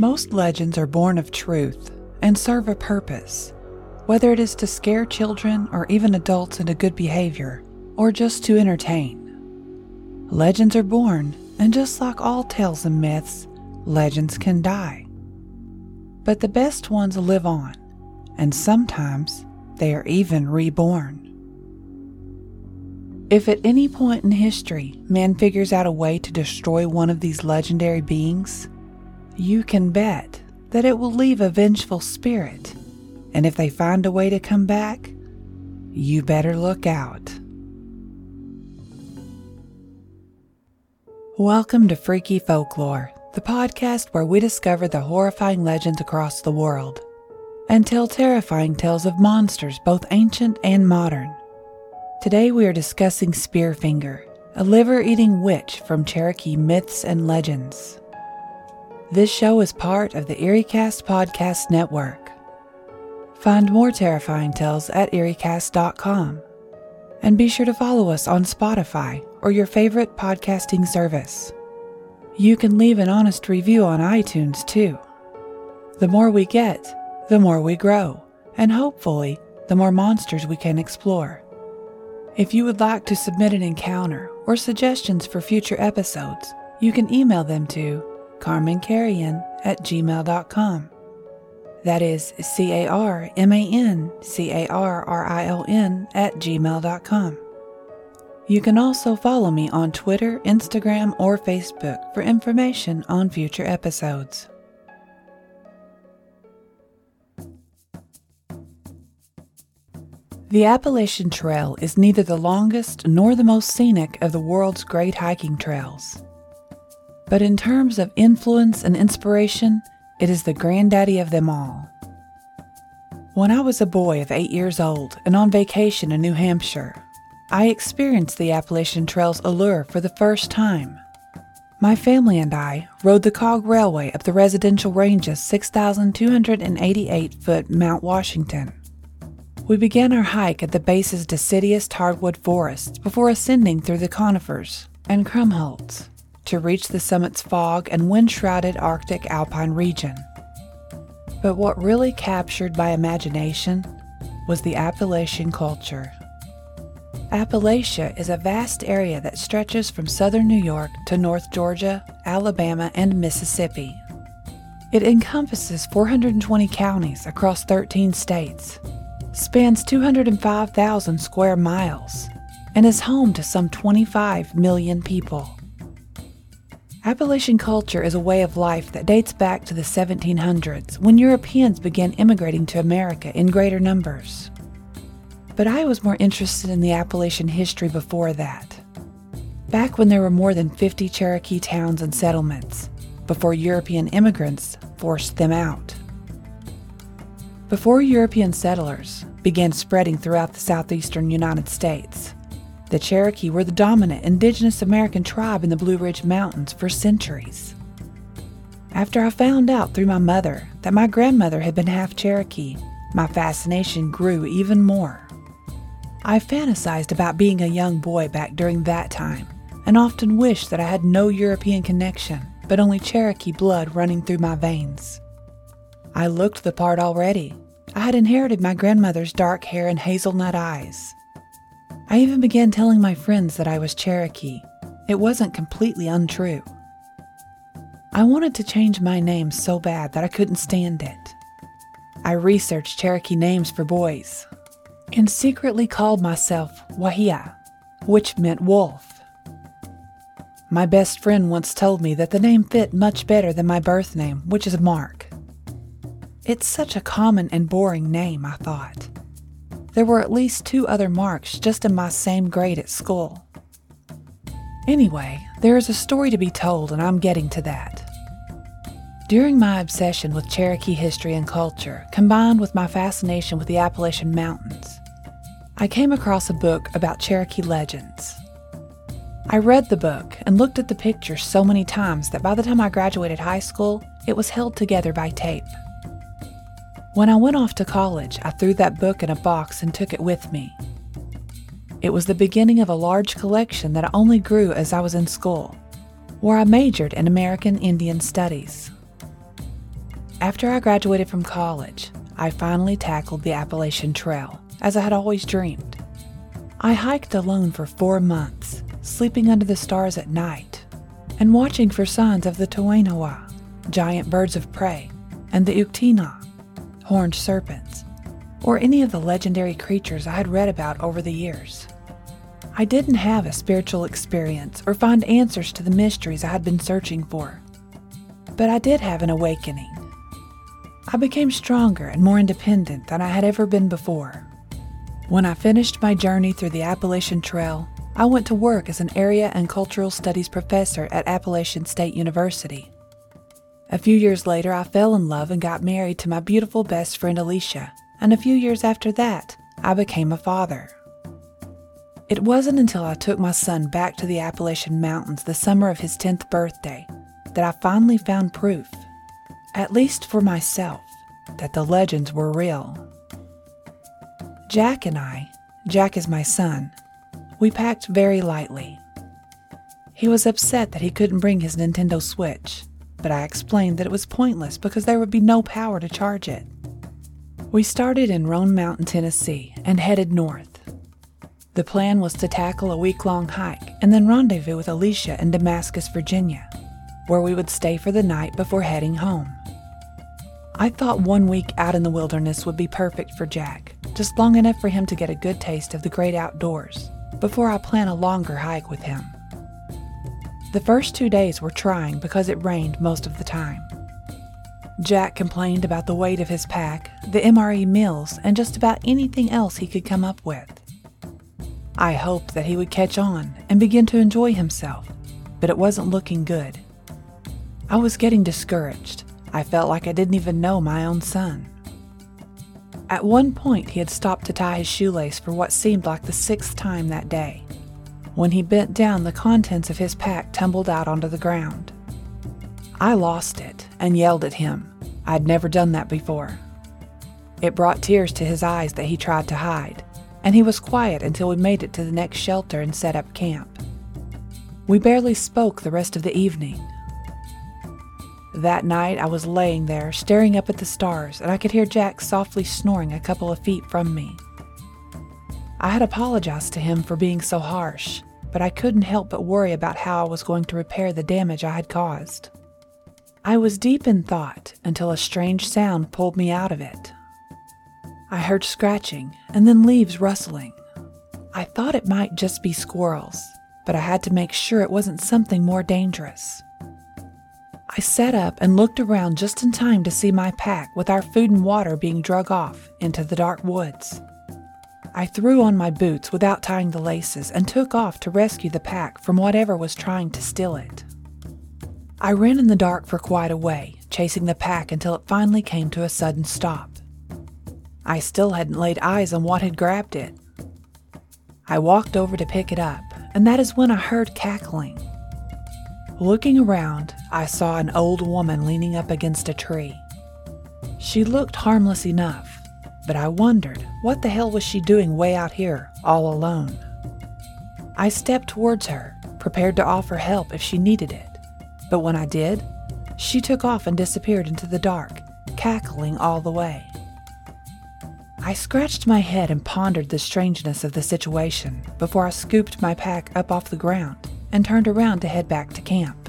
Most legends are born of truth and serve a purpose, whether it is to scare children or even adults into good behavior, or just to entertain. Legends are born, and just like all tales and myths, legends can die. But the best ones live on, and sometimes they are even reborn. If at any point in history man figures out a way to destroy one of these legendary beings, you can bet that it will leave a vengeful spirit. And if they find a way to come back, you better look out. Welcome to Freaky Folklore, the podcast where we discover the horrifying legends across the world and tell terrifying tales of monsters both ancient and modern. Today we are discussing Spearfinger, a liver eating witch from Cherokee myths and legends. This show is part of the EerieCast Podcast Network. Find more terrifying tales at EerieCast.com. And be sure to follow us on Spotify or your favorite podcasting service. You can leave an honest review on iTunes too. The more we get, the more we grow, and hopefully, the more monsters we can explore. If you would like to submit an encounter or suggestions for future episodes, you can email them to carmancarrion at gmail.com. That is C A R M A N C A R R I O N at gmail.com. You can also follow me on Twitter, Instagram, or Facebook for information on future episodes. The Appalachian Trail is neither the longest nor the most scenic of the world's great hiking trails. But in terms of influence and inspiration, it is the granddaddy of them all. When I was a boy of eight years old and on vacation in New Hampshire, I experienced the Appalachian Trail's allure for the first time. My family and I rode the Cog Railway up the Presidential Range's 6,288 foot Mount Washington. We began our hike at the base's deciduous hardwood forests before ascending through the conifers and krummholz to reach the summit's fog and wind shrouded Arctic alpine region. But what really captured my imagination was the Appalachian culture. Appalachia is a vast area that stretches from southern New York to North Georgia, Alabama, and Mississippi. It encompasses 420 counties across 13 states, spans 205,000 square miles, and is home to some 25 million people. Appalachian culture is a way of life that dates back to the 1700s when Europeans began immigrating to America in greater numbers. But I was more interested in the Appalachian history before that. Back when there were more than 50 Cherokee towns and settlements, before European immigrants forced them out. Before European settlers began spreading throughout the southeastern United States, the Cherokee were the dominant indigenous American tribe in the Blue Ridge Mountains for centuries. After I found out through my mother that my grandmother had been half Cherokee, my fascination grew even more. I fantasized about being a young boy back during that time and often wished that I had no European connection, but only Cherokee blood running through my veins. I looked the part already. I had inherited my grandmother's dark hair and hazelnut eyes. I even began telling my friends that I was Cherokee. It wasn't completely untrue. I wanted to change my name so bad that I couldn't stand it. I researched Cherokee names for boys and secretly called myself Wahia, which meant wolf. My best friend once told me that the name fit much better than my birth name, which is Mark. It's such a common and boring name, I thought. There were at least two other Marks just in my same grade at school. Anyway, there is a story to be told, and I'm getting to that. During my obsession with Cherokee history and culture, combined with my fascination with the Appalachian Mountains, I came across a book about Cherokee legends. I read the book and looked at the pictures so many times that by the time I graduated high school, it was held together by tape. When I went off to college, I threw that book in a box and took it with me. It was the beginning of a large collection that only grew as I was in school, where I majored in American Indian Studies. After I graduated from college, I finally tackled the Appalachian Trail, as I had always dreamed. I hiked alone for four months, sleeping under the stars at night, and watching for signs of the Tlanuwa, giant birds of prey, and the Uktena, horned serpents, or any of the legendary creatures I had read about over the years. I didn't have a spiritual experience or find answers to the mysteries I had been searching for, but I did have an awakening. I became stronger and more independent than I had ever been before. When I finished my journey through the Appalachian Trail, I went to work as an area and cultural studies professor at Appalachian State University. A few years later, I fell in love and got married to my beautiful best friend Alicia, and a few years after that, I became a father. It wasn't until I took my son back to the Appalachian Mountains the summer of his 10th birthday that I finally found proof at least for myself, that the legends were real. Jack and I, Jack is my son, we packed very lightly. He was upset that he couldn't bring his Nintendo Switch, but I explained that it was pointless because there would be no power to charge it. We started in Roan Mountain, Tennessee, and headed north. The plan was to tackle a week long hike and then rendezvous with Alicia in Damascus, Virginia, where we would stay for the night before heading home. I thought one week out in the wilderness would be perfect for Jack, just long enough for him to get a good taste of the great outdoors before I plan a longer hike with him. The first two days were trying because it rained most of the time. Jack complained about the weight of his pack, the MRE meals, and just about anything else he could come up with. I hoped that he would catch on and begin to enjoy himself, but it wasn't looking good. I was getting discouraged. I felt like I didn't even know my own son. At one point, he had stopped to tie his shoelace for what seemed like the sixth time that day. When he bent down, the contents of his pack tumbled out onto the ground. I lost it and yelled at him. I'd never done that before. It brought tears to his eyes that he tried to hide, and he was quiet until we made it to the next shelter and set up camp. We barely spoke the rest of the evening, that night I was laying there, staring up at the stars, and I could hear Jack softly snoring a couple of feet from me. I had apologized to him for being so harsh, but I couldn't help but worry about how I was going to repair the damage I had caused. I was deep in thought until a strange sound pulled me out of it. I heard scratching and then leaves rustling. I thought it might just be squirrels, but I had to make sure it wasn't something more dangerous. I sat up and looked around just in time to see my pack with our food and water being drug off into the dark woods. I threw on my boots without tying the laces and took off to rescue the pack from whatever was trying to steal it. I ran in the dark for quite a way, chasing the pack until it finally came to a sudden stop. I still hadn't laid eyes on what had grabbed it. I walked over to pick it up, and that is when I heard cackling. Looking around, I saw an old woman leaning up against a tree. She looked harmless enough, but I wondered what the hell was she doing way out here, all alone? I stepped towards her, prepared to offer help if she needed it, but when I did, she took off and disappeared into the dark, cackling all the way. I scratched my head and pondered the strangeness of the situation before I scooped my pack up off the ground and turned around to head back to camp.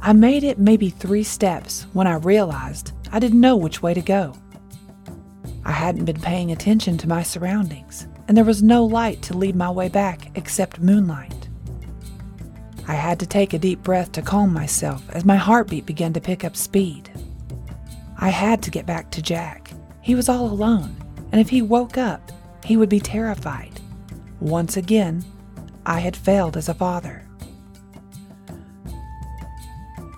I made it maybe three steps when I realized I didn't know which way to go. I hadn't been paying attention to my surroundings, and there was no light to lead my way back except moonlight. I had to take a deep breath to calm myself as my heartbeat began to pick up speed. I had to get back to Jack. He was all alone, and if he woke up, he would be terrified. Once again, I had failed as a father.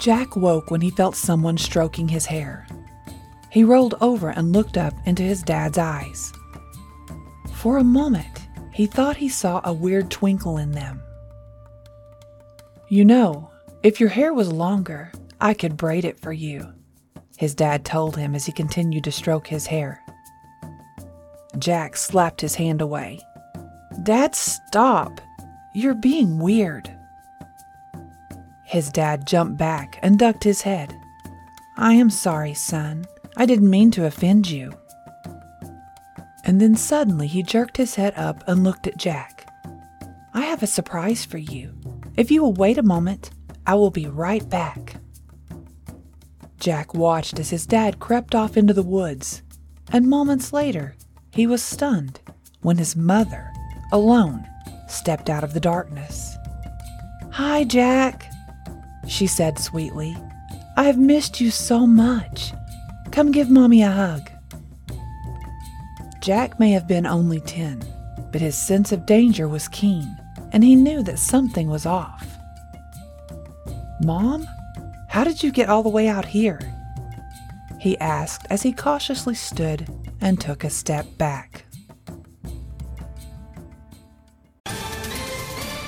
Jack woke when he felt someone stroking his hair. He rolled over and looked up into his dad's eyes. For a moment, he thought he saw a weird twinkle in them. You know, if your hair was longer, I could braid it for you, his dad told him as he continued to stroke his hair. Jack slapped his hand away. Dad, stop! You're being weird. His dad jumped back and ducked his head. I am sorry, son. I didn't mean to offend you. And then suddenly he jerked his head up and looked at Jack. I have a surprise for you. If you will wait a moment, I will be right back. Jack watched as his dad crept off into the woods, and moments later, he was stunned when his mother, alone, stepped out of the darkness. Hi, Jack, she said sweetly. I have missed you so much. Come give Mommy a hug. Jack may have been only 10, but his sense of danger was keen, and he knew that something was off. Mom, how did you get all the way out here? He asked as he cautiously stood and took a step back.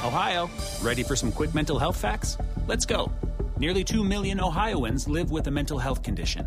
Ohio, ready for some quick mental health facts? Let's go. Nearly 2 million Ohioans live with a mental health condition.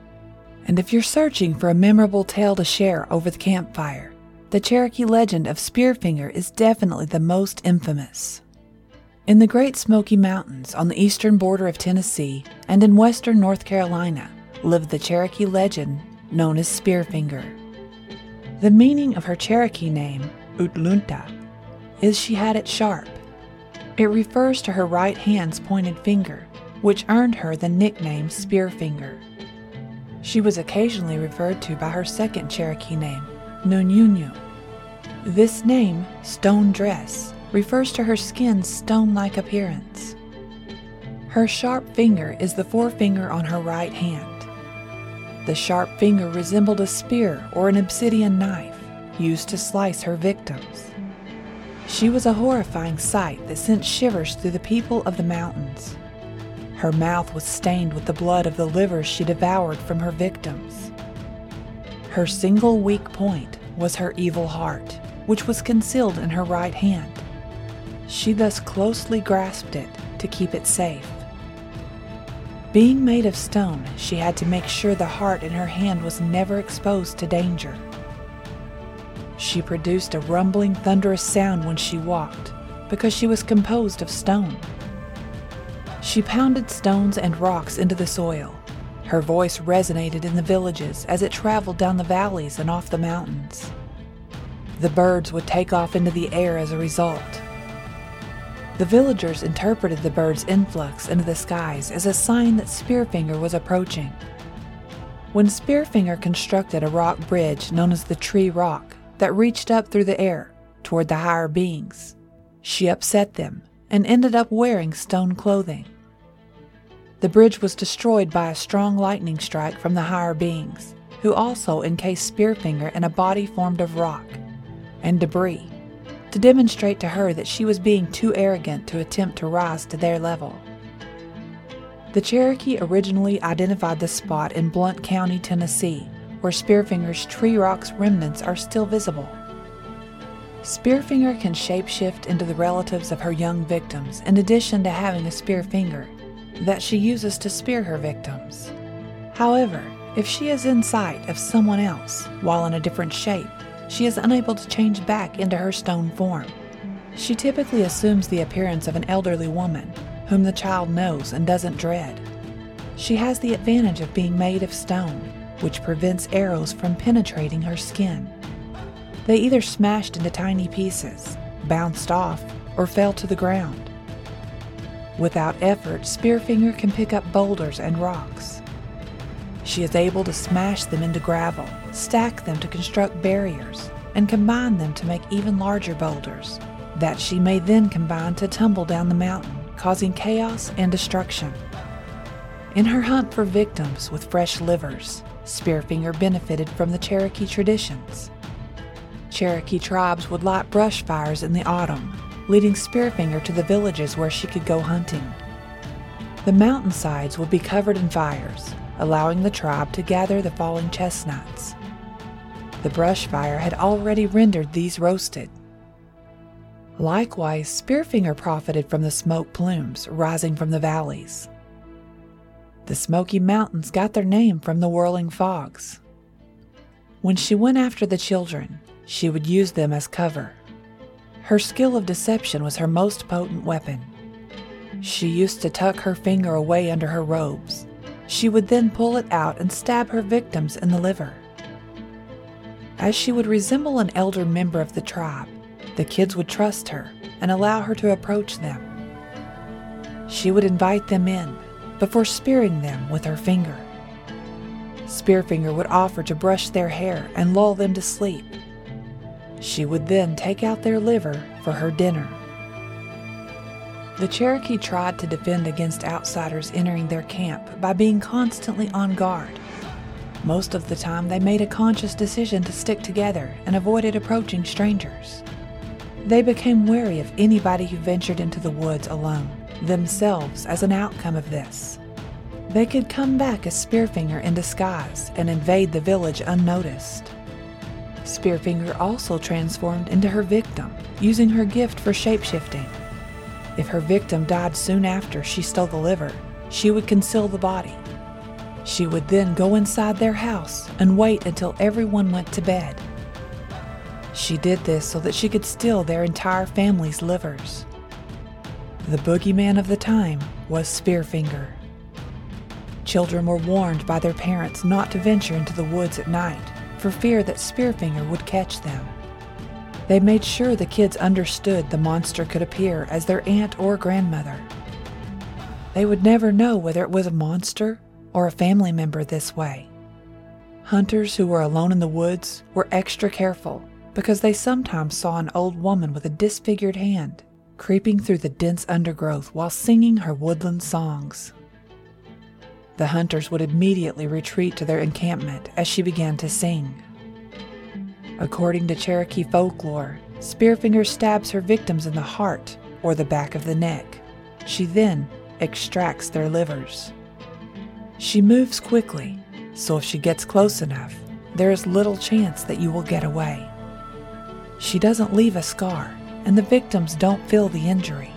And if you're searching for a memorable tale to share over the campfire, the Cherokee legend of Spearfinger is definitely the most infamous. In the Great Smoky Mountains on the eastern border of Tennessee and in western North Carolina lived the Cherokee legend known as Spearfinger. The meaning of her Cherokee name, Utlunta, is she had it sharp it refers to her right hand's pointed finger, which earned her the nickname Spearfinger. She was occasionally referred to by her second Cherokee name, Nunyunyu. This name, Stone Dress, refers to her skin's stone like appearance. Her sharp finger is the forefinger on her right hand. The sharp finger resembled a spear or an obsidian knife used to slice her victims. She was a horrifying sight that sent shivers through the people of the mountains. Her mouth was stained with the blood of the livers she devoured from her victims. Her single weak point was her evil heart, which was concealed in her right hand. She thus closely grasped it to keep it safe. Being made of stone, she had to make sure the heart in her hand was never exposed to danger. She produced a rumbling, thunderous sound when she walked, because she was composed of stone. She pounded stones and rocks into the soil. Her voice resonated in the villages as it traveled down the valleys and off the mountains. The birds would take off into the air as a result. The villagers interpreted the bird's influx into the skies as a sign that Spearfinger was approaching. When Spearfinger constructed a rock bridge known as the Tree Rock, that reached up through the air toward the higher beings. She upset them and ended up wearing stone clothing. The bridge was destroyed by a strong lightning strike from the higher beings, who also encased Spearfinger in a body formed of rock and debris to demonstrate to her that she was being too arrogant to attempt to rise to their level. The Cherokee originally identified the spot in Blount County, Tennessee, where Spearfinger's tree rock's remnants are still visible. Spearfinger can shapeshift into the relatives of her young victims in addition to having a spear finger that she uses to spear her victims. However, If she is in sight of someone else while in a different shape, she is unable to change back into her stone form. She typically assumes the appearance of an elderly woman whom the child knows and doesn't dread. She has the advantage of being made of stone, which prevents arrows from penetrating her skin. They either smashed into tiny pieces, bounced off, or fell to the ground. Without effort, Spearfinger can pick up boulders and rocks. She is able to smash them into gravel, stack them to construct barriers, and combine them to make even larger boulders that she may then combine to tumble down the mountain, causing chaos and destruction. In her hunt for victims with fresh livers, Spearfinger benefited from the Cherokee traditions. Cherokee tribes would light brush fires in the autumn, leading Spearfinger to the villages where she could go hunting. The mountainsides would be covered in fires, allowing the tribe to gather the falling chestnuts. The brush fire had already rendered these roasted. Likewise, Spearfinger profited from the smoke plumes rising from the valleys. The Smoky Mountains got their name from the whirling fogs. When she went after the children, she would use them as cover. Her skill of deception was her most potent weapon. She used to tuck her finger away under her robes. She would then pull it out and stab her victims in the liver. As she would resemble an elder member of the tribe, the kids would trust her and allow her to approach them. She would invite them in before spearing them with her finger. Spearfinger would offer to brush their hair and lull them to sleep. She would then take out their liver for her dinner. The Cherokee tried to defend against outsiders entering their camp by being constantly on guard. Most of the time, they made a conscious decision to stick together and avoided approaching strangers. They became wary of anybody who ventured into the woods alone, themselves as an outcome of this. They could come back as Spearfinger in disguise and invade the village unnoticed. Spearfinger also transformed into her victim, using her gift for shapeshifting. If her victim died soon after she stole the liver, she would conceal the body. She would then go inside their house and wait until everyone went to bed. She did this so that she could steal their entire family's livers. The boogeyman of the time was Spearfinger. Children were warned by their parents not to venture into the woods at night for fear that Spearfinger would catch them. They made sure the kids understood the monster could appear as their aunt or grandmother. They would never know whether it was a monster or a family member this way. Hunters who were alone in the woods were extra careful because they sometimes saw an old woman with a disfigured hand creeping through the dense undergrowth while singing her woodland songs. The hunters would immediately retreat to their encampment as she began to sing. According to Cherokee folklore, Spearfinger stabs her victims in the heart or the back of the neck. She then extracts their livers. She moves quickly, so if she gets close enough, there is little chance that you will get away. She doesn't leave a scar, and the victims don't feel the injury.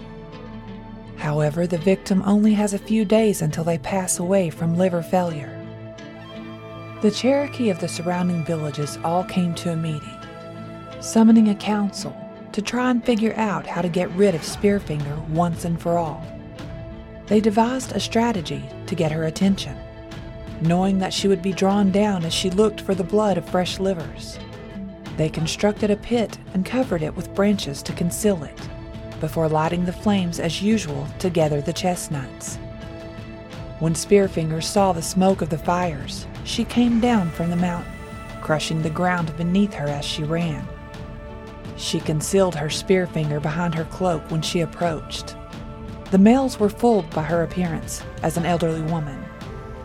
However, the victim only has a few days until they pass away from liver failure. The Cherokee of the surrounding villages all came to a meeting, summoning a council to try and figure out how to get rid of Spearfinger once and for all. They devised a strategy to get her attention, knowing that she would be drawn down as she looked for the blood of fresh livers. They constructed a pit and covered it with branches to conceal it, before lighting the flames as usual to gather the chestnuts. When Spearfinger saw the smoke of the fires, she came down from the mountain, crushing the ground beneath her as she ran. She concealed her Spearfinger behind her cloak when she approached. The males were fooled by her appearance as an elderly woman.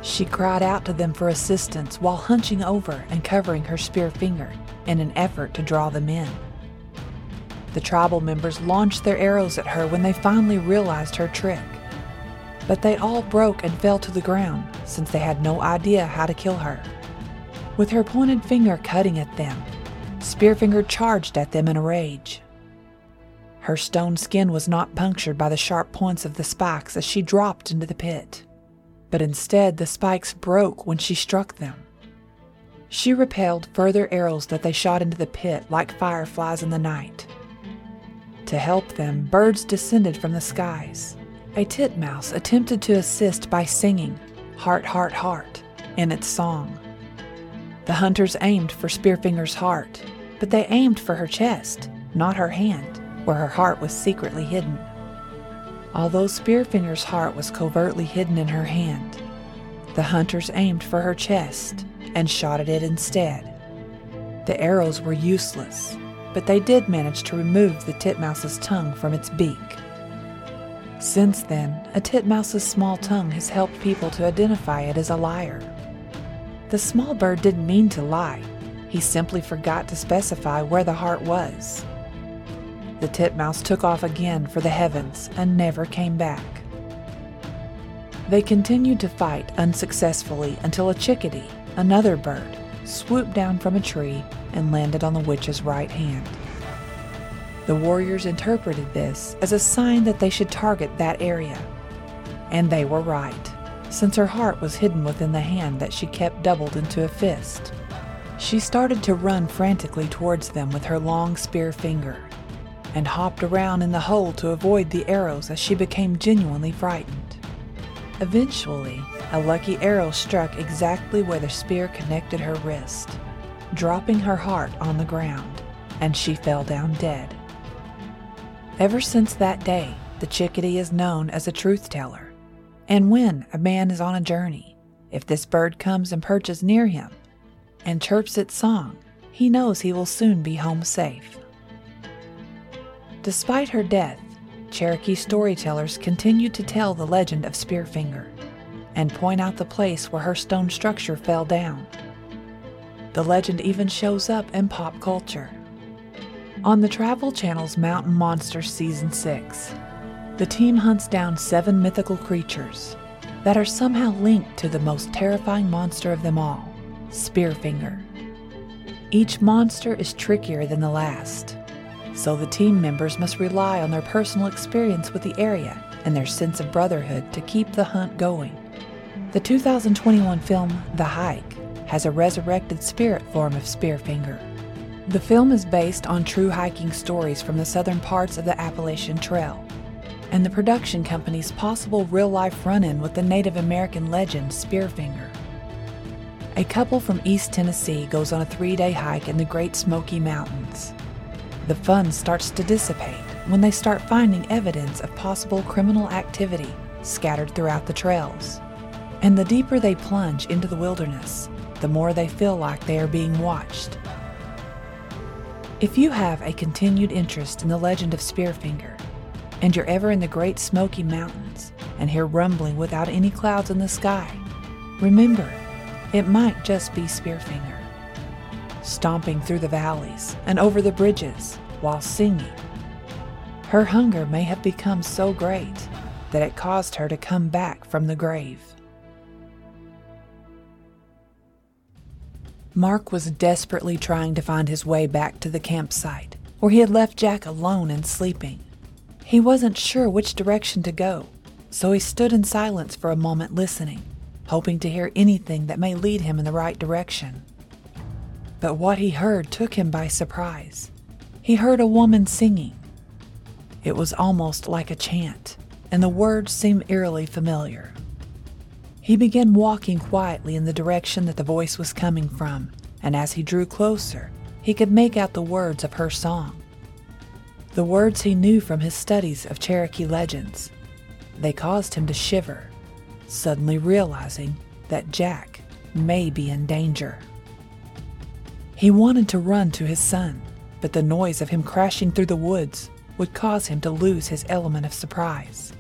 She cried out to them for assistance while hunching over and covering her Spearfinger in an effort to draw them in. The tribal members launched their arrows at her when they finally realized her trick. But they all broke and fell to the ground since they had no idea how to kill her. With her pointed finger cutting at them, Spearfinger charged at them in a rage. Her stone skin was not punctured by the sharp points of the spikes as she dropped into the pit. but instead the spikes broke when she struck them. She repelled further arrows that they shot into the pit like fireflies in the night. To help them, birds descended from the skies. A titmouse attempted to assist by singing, Heart, Heart, Heart, in its song. The hunters aimed for Spearfinger's heart, but they aimed for her chest, not her hand, where her heart was secretly hidden. Although Spearfinger's heart was covertly hidden in her hand, the hunters aimed for her chest and shot at it instead. The arrows were useless, but they did manage to remove the titmouse's tongue from its beak. Since then, a titmouse's small tongue has helped people to identify it as a liar. The small bird didn't mean to lie, he simply forgot to specify where the heart was. The titmouse took off again for the heavens and never came back. They continued to fight unsuccessfully until a chickadee, another bird, swooped down from a tree and landed on the witch's right hand. The warriors interpreted this as a sign that they should target that area. And they were right, since her heart was hidden within the hand that she kept doubled into a fist. She started to run frantically towards them with her long spear finger, and hopped around in the hole to avoid the arrows as she became genuinely frightened. Eventually, a lucky arrow struck exactly where the spear connected her wrist, dropping her heart on the ground, and she fell down dead. Ever since that day, the chickadee is known as a truth teller. And when a man is on a journey, if this bird comes and perches near him and chirps its song, he knows he will soon be home safe. Despite her death, Cherokee storytellers continue to tell the legend of Spearfinger and point out the place where her stone structure fell down. The legend even shows up in pop culture. On the Travel Channel's Mountain Monsters Season 6, the team hunts down seven mythical creatures that are somehow linked to the most terrifying monster of them all Spearfinger. Each monster is trickier than the last, so the team members must rely on their personal experience with the area and their sense of brotherhood to keep the hunt going. The 2021 film The Hike has a resurrected spirit form of Spearfinger. The film is based on true hiking stories from the southern parts of the Appalachian Trail and the production company's possible real life run in with the Native American legend Spearfinger. A couple from East Tennessee goes on a three day hike in the Great Smoky Mountains. The fun starts to dissipate when they start finding evidence of possible criminal activity scattered throughout the trails. And the deeper they plunge into the wilderness, the more they feel like they are being watched. If you have a continued interest in the legend of Spearfinger, and you're ever in the Great Smoky Mountains and hear rumbling without any clouds in the sky, remember it might just be Spearfinger. Stomping through the valleys and over the bridges while singing. Her hunger may have become so great that it caused her to come back from the grave. Mark was desperately trying to find his way back to the campsite, where he had left Jack alone and sleeping. He wasn't sure which direction to go, so he stood in silence for a moment listening hoping to hear anything that may lead him in the right direction. But what he heard took him by surprise. He heard a woman singing. It was almost like a chant, and the words seemed eerily familiar. He began walking quietly in the direction that the voice was coming from, and as he drew closer, he could make out the words of her song. The words he knew from his studies of Cherokee legends. They caused him to shiver suddenly realizing that Jack may be in danger. He wanted to run to his son, but the noise of him crashing through the woods would cause him to lose his element of surprise.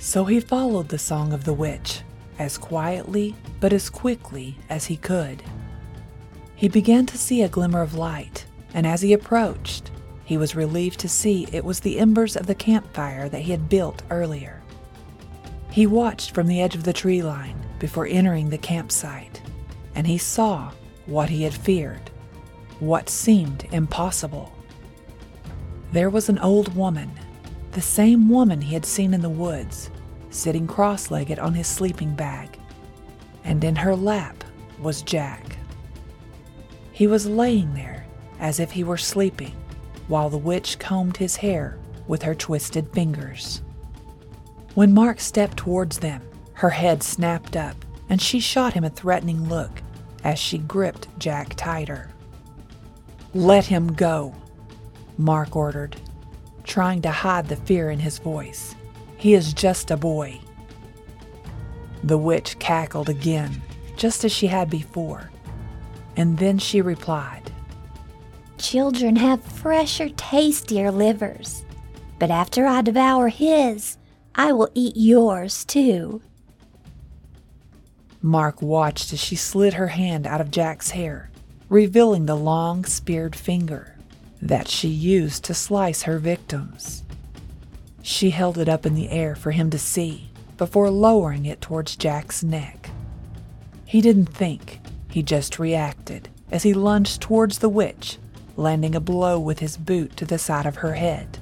So he followed the song of the witch as quietly but as quickly as he could. He began to see a glimmer of light, and as he approached, he was relieved to see it was the embers of the campfire that he had built earlier. He watched from the edge of the tree line before entering the campsite, and he saw what he had feared, what seemed impossible. There was an old woman, the same woman he had seen in the woods, sitting cross legged on his sleeping bag, and in her lap was Jack. He was laying there as if he were sleeping, while the witch combed his hair with her twisted fingers. When Mark stepped towards them, her head snapped up, and she shot him a threatening look as she gripped Jack tighter. Let him go, Mark ordered, trying to hide the fear in his voice. He is just a boy. The witch cackled again, just as she had before, and then she replied, Children have fresher, tastier livers, but after I devour his, I will eat yours too. Mark watched as she slid her hand out of Jack's hair, revealing the long, speared finger that she used to slice her victims. She held it up in the air for him to see before lowering it towards Jack's neck. He didn't think, he just reacted as he lunged towards the witch, landing a blow with his boot to the side of her head.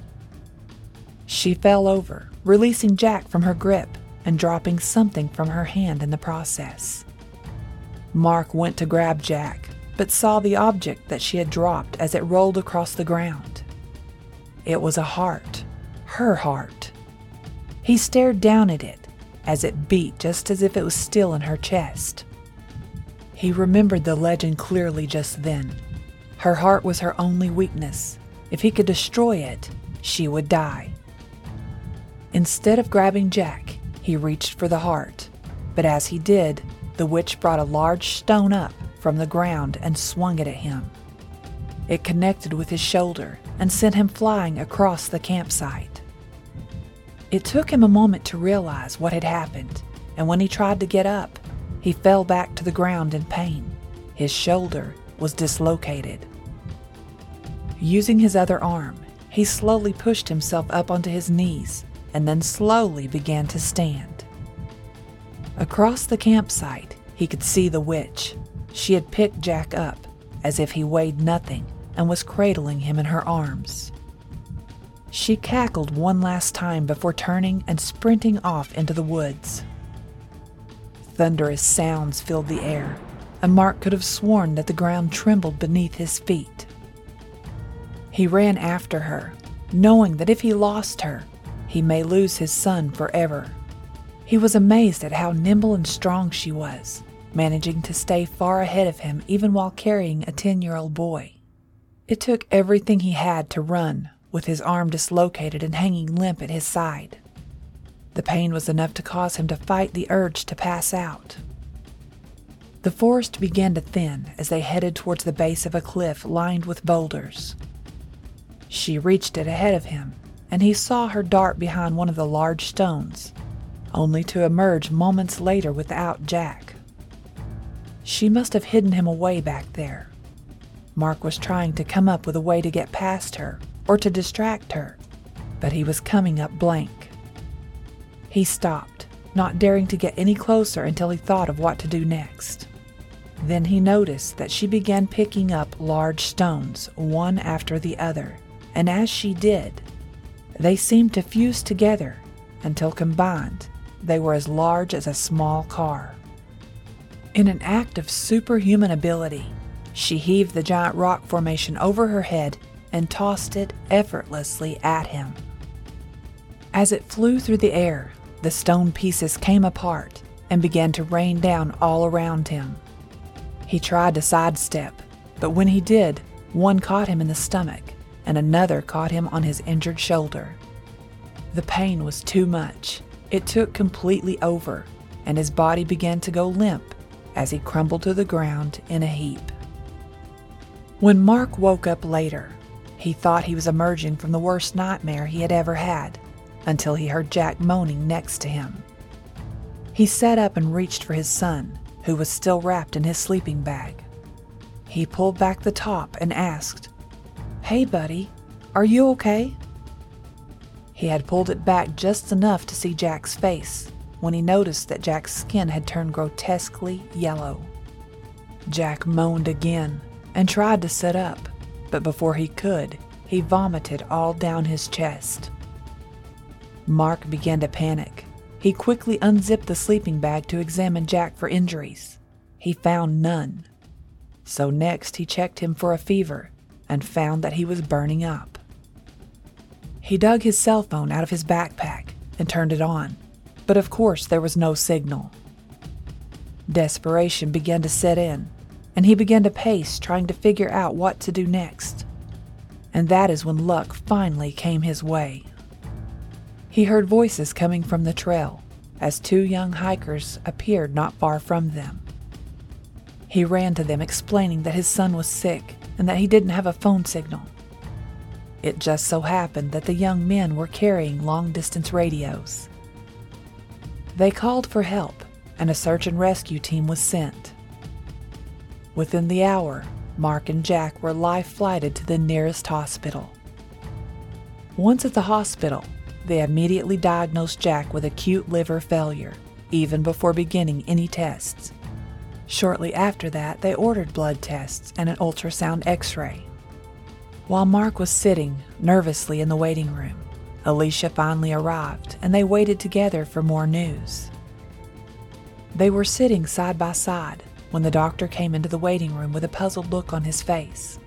She fell over, releasing Jack from her grip and dropping something from her hand in the process. Mark went to grab Jack, but saw the object that she had dropped as it rolled across the ground. It was a heart, her heart. He stared down at it as it beat just as if it was still in her chest. He remembered the legend clearly just then. Her heart was her only weakness. If he could destroy it, she would die. Instead of grabbing Jack, he reached for the heart, but as he did, the witch brought a large stone up from the ground and swung it at him. It connected with his shoulder and sent him flying across the campsite. It took him a moment to realize what had happened, and when he tried to get up, he fell back to the ground in pain. His shoulder was dislocated. Using his other arm, he slowly pushed himself up onto his knees and then slowly began to stand. Across the campsite, he could see the witch. She had picked Jack up as if he weighed nothing and was cradling him in her arms. She cackled one last time before turning and sprinting off into the woods. Thunderous sounds filled the air, and Mark could have sworn that the ground trembled beneath his feet. He ran after her, knowing that if he lost her, he may lose his son forever. He was amazed at how nimble and strong she was, managing to stay far ahead of him even while carrying a 10 year old boy. It took everything he had to run, with his arm dislocated and hanging limp at his side. The pain was enough to cause him to fight the urge to pass out. The forest began to thin as they headed towards the base of a cliff lined with boulders. She reached it ahead of him, and he saw her dart behind one of the large stones, only to emerge moments later without Jack. She must have hidden him away back there. Mark was trying to come up with a way to get past her or to distract her, but he was coming up blank. He stopped, not daring to get any closer until he thought of what to do next. Then he noticed that she began picking up large stones, one after the other, and as she did, they seemed to fuse together until combined, they were as large as a small car. In an act of superhuman ability, she heaved the giant rock formation over her head and tossed it effortlessly at him. As it flew through the air, the stone pieces came apart and began to rain down all around him. He tried to sidestep, but when he did, one caught him in the stomach and another caught him on his injured shoulder. The pain was too much. It took completely over, and his body began to go limp as he crumbled to the ground in a heap. When Mark woke up later, he thought he was emerging from the worst nightmare he had ever had until he heard Jack moaning next to him. He sat up and reached for his son, who was still wrapped in his sleeping bag. He pulled back the top and asked, Hey, buddy, are you okay? He had pulled it back just enough to see Jack's face when he noticed that Jack's skin had turned grotesquely yellow. Jack moaned again and tried to sit up, but before he could, he vomited all down his chest. Mark began to panic. He quickly unzipped the sleeping bag to examine Jack for injuries. He found none. So next he checked him for a fever and found that he was burning up. He dug his cell phone out of his backpack and turned it on, but of course there was no signal. Desperation began to set in, and he began to pace, trying to figure out what to do next. And that is when luck finally came his way. He heard voices coming from the trail as two young hikers appeared not far from them. He ran to them explaining that his son was sick and that he didn't have a phone signal. It just so happened that the young men were carrying long distance radios. They called for help, and a search and rescue team was sent. Within the hour, Mark and Jack were life flighted to the nearest hospital. Once at the hospital, they immediately diagnosed Jack with acute liver failure, even before beginning any tests. Shortly after that, they ordered blood tests and an ultrasound x ray. While Mark was sitting nervously in the waiting room, Alicia finally arrived and they waited together for more news. They were sitting side by side when the doctor came into the waiting room with a puzzled look on his face.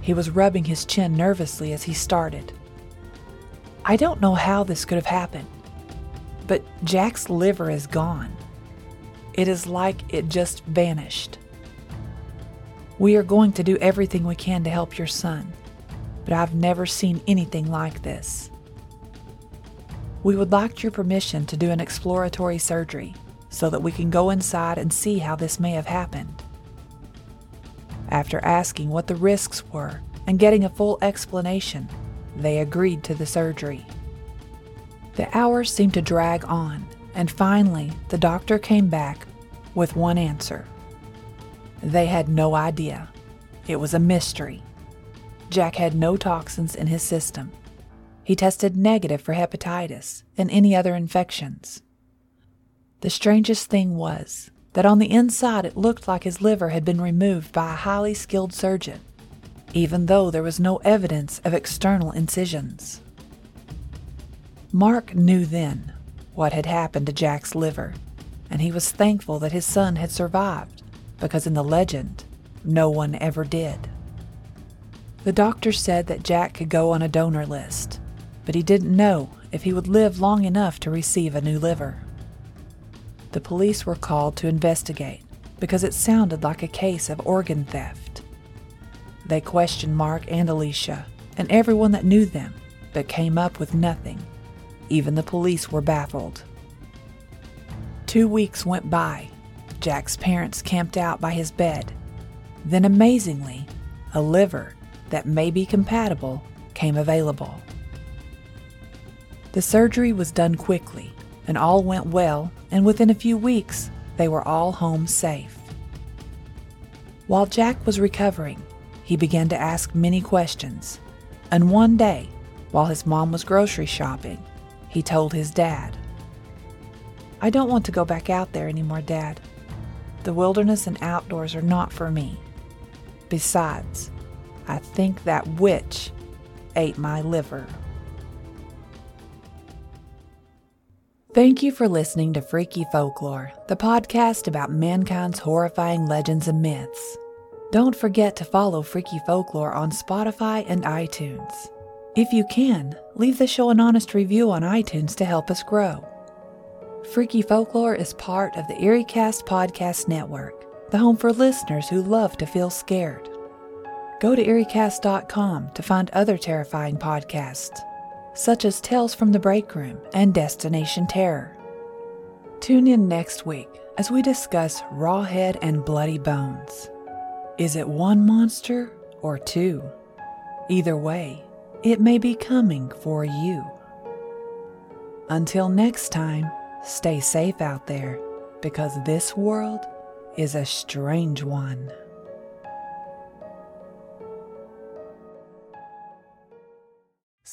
He was rubbing his chin nervously as he started. I don't know how this could have happened, but Jack's liver is gone. It is like it just vanished. We are going to do everything we can to help your son, but I've never seen anything like this. We would like your permission to do an exploratory surgery so that we can go inside and see how this may have happened. After asking what the risks were and getting a full explanation, they agreed to the surgery. The hours seemed to drag on, and finally, the doctor came back with one answer. They had no idea. It was a mystery. Jack had no toxins in his system. He tested negative for hepatitis and any other infections. The strangest thing was that on the inside it looked like his liver had been removed by a highly skilled surgeon, even though there was no evidence of external incisions. Mark knew then what had happened to Jack's liver, and he was thankful that his son had survived because in the legend, no one ever did. The doctor said that Jack could go on a donor list, but he didn't know if he would live long enough to receive a new liver. The police were called to investigate because it sounded like a case of organ theft. They questioned Mark and Alicia and everyone that knew them, but came up with nothing. Even the police were baffled. Two weeks went by Jack's parents camped out by his bed. Then, amazingly, a liver that may be compatible came available. The surgery was done quickly, and all went well, and within a few weeks, they were all home safe. While Jack was recovering, he began to ask many questions, and one day, while his mom was grocery shopping, he told his dad, I don't want to go back out there anymore, Dad. The wilderness and outdoors are not for me. Besides, I think that witch ate my liver. Thank you for listening to Freaky Folklore, the podcast about mankind's horrifying legends and myths. Don't forget to follow Freaky Folklore on Spotify and iTunes. If you can, leave the show an honest review on iTunes to help us grow. Freaky Folklore is part of the EerieCast Podcast Network, the home for listeners who love to feel scared. Go to EerieCast.com to find other terrifying podcasts, such as Tales from the Break Room and Destination Terror. Tune in next week as we discuss Rawhead and Bloody Bones. Is it one monster or two? Either way, it may be coming for you. Until next time, Stay safe out there because this world is a strange one.